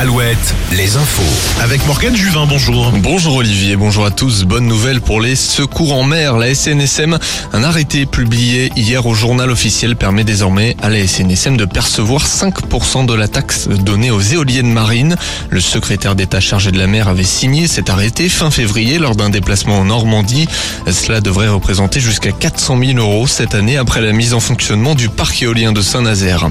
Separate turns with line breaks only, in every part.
Alouette, les infos.
Avec Morgane Juvin, bonjour.
Bonjour Olivier, bonjour à tous. Bonne nouvelle pour les secours en mer. La SNSM, un arrêté publié hier au journal officiel permet désormais à la SNSM de percevoir 5% de la taxe donnée aux éoliennes marines. Le secrétaire d'État chargé de la mer avait signé cet arrêté fin février lors d'un déplacement en Normandie. Cela devrait représenter jusqu'à 400 000 euros cette année après la mise en fonctionnement du parc éolien de Saint-Nazaire.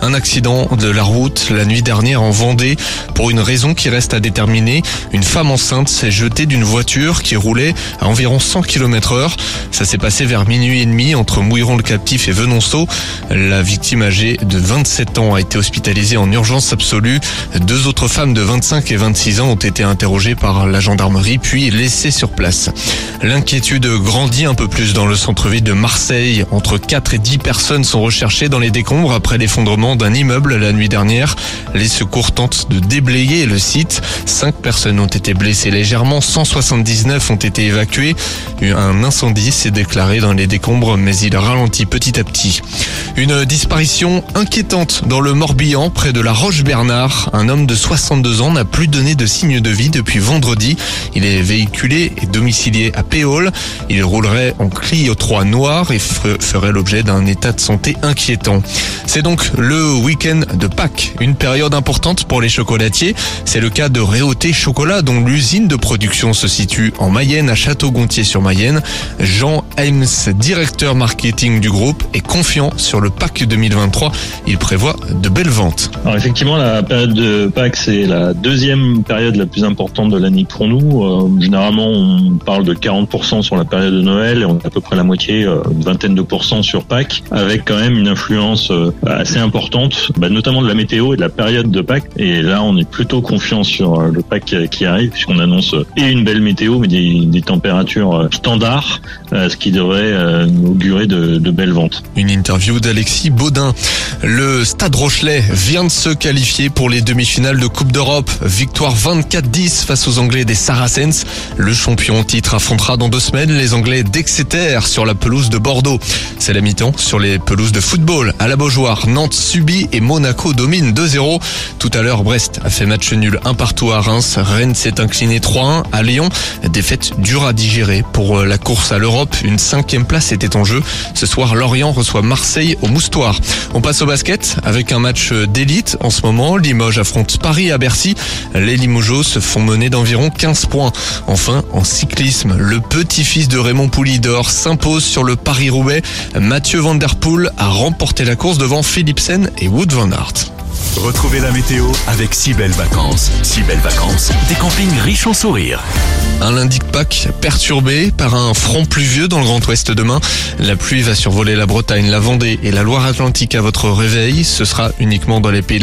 Un accident de la route la nuit dernière en Vendée pour une raison qui reste à déterminer. Une femme enceinte s'est jetée d'une voiture qui roulait à environ 100 km heure. Ça s'est passé vers minuit et demi entre Mouilleron-le-Captif et Venonceau. La victime âgée de 27 ans a été hospitalisée en urgence absolue. Deux autres femmes de 25 et 26 ans ont été interrogées par la gendarmerie puis laissées sur place. L'inquiétude grandit un peu plus dans le centre-ville de Marseille. Entre 4 et 10 personnes sont recherchées dans les décombres après l'effondrement d'un immeuble la nuit dernière. Les secours tentent de déblayer le site. Cinq personnes ont été blessées légèrement, 179 ont été évacuées. Un incendie s'est déclaré dans les décombres, mais il ralentit petit à petit. Une disparition inquiétante dans le Morbihan, près de la Roche-Bernard. Un homme de 62 ans n'a plus donné de signe de vie depuis vendredi. Il est véhiculé et domicilié à Péole. Il roulerait en Clio 3 noir et ferait l'objet d'un état de santé inquiétant. C'est donc le week-end de Pâques, une période importante pour les C'est le cas de Réauté Chocolat dont l'usine de production se situe en Mayenne à Château-Gontier-sur-Mayenne. Jean Heims, directeur marketing du groupe, est confiant sur le Pâques 2023. Il prévoit de belles ventes.
Alors effectivement, la période de Pâques, c'est la deuxième période la plus importante de l'année pour nous. Euh, généralement, on parle de 40% sur la période de Noël et on a à peu près la moitié, euh, une vingtaine de pourcents sur Pâques, avec quand même une influence euh, assez importante, bah, notamment de la météo et de la période de Pâques. On est plutôt confiant sur le Pâques qui arrive, puisqu'on annonce et une belle météo, mais des, des températures standards, ce qui devrait augurer de, de belles ventes.
Une interview d'Alexis Baudin. Le Stade Rochelet vient de se qualifier pour les demi-finales de Coupe d'Europe. Victoire 24-10 face aux Anglais des Saracens. Le champion titre affrontera dans deux semaines les Anglais d'Exeter sur la pelouse de Bordeaux. C'est la mi-temps sur les pelouses de football. À la Beaujoire, Nantes subit et Monaco domine 2-0. Tout à l'heure, Brest a fait match nul un partout à Reims. Rennes s'est incliné 3-1 à Lyon. Défaite dure à digérer pour la course à l'Europe. Une cinquième place était en jeu. Ce soir, Lorient reçoit Marseille au Moustoir. On passe au basket avec un match d'élite en ce moment. Limoges affronte Paris à Bercy. Les Limougeaux se font mener d'environ 15 points. Enfin, en cyclisme, le petit-fils de Raymond Poulidor s'impose sur le Paris-Roubaix. Mathieu Van Der Poel a remporté la course devant Philipsen et Wood Van Aert.
Retrouvez la météo avec si belles vacances. Si belles vacances, des campings riches en sourires.
Un lundi de Pâques perturbé par un front pluvieux dans le Grand Ouest demain. La pluie va survoler la Bretagne, la Vendée et la Loire-Atlantique à votre réveil. Ce sera uniquement dans les pays de la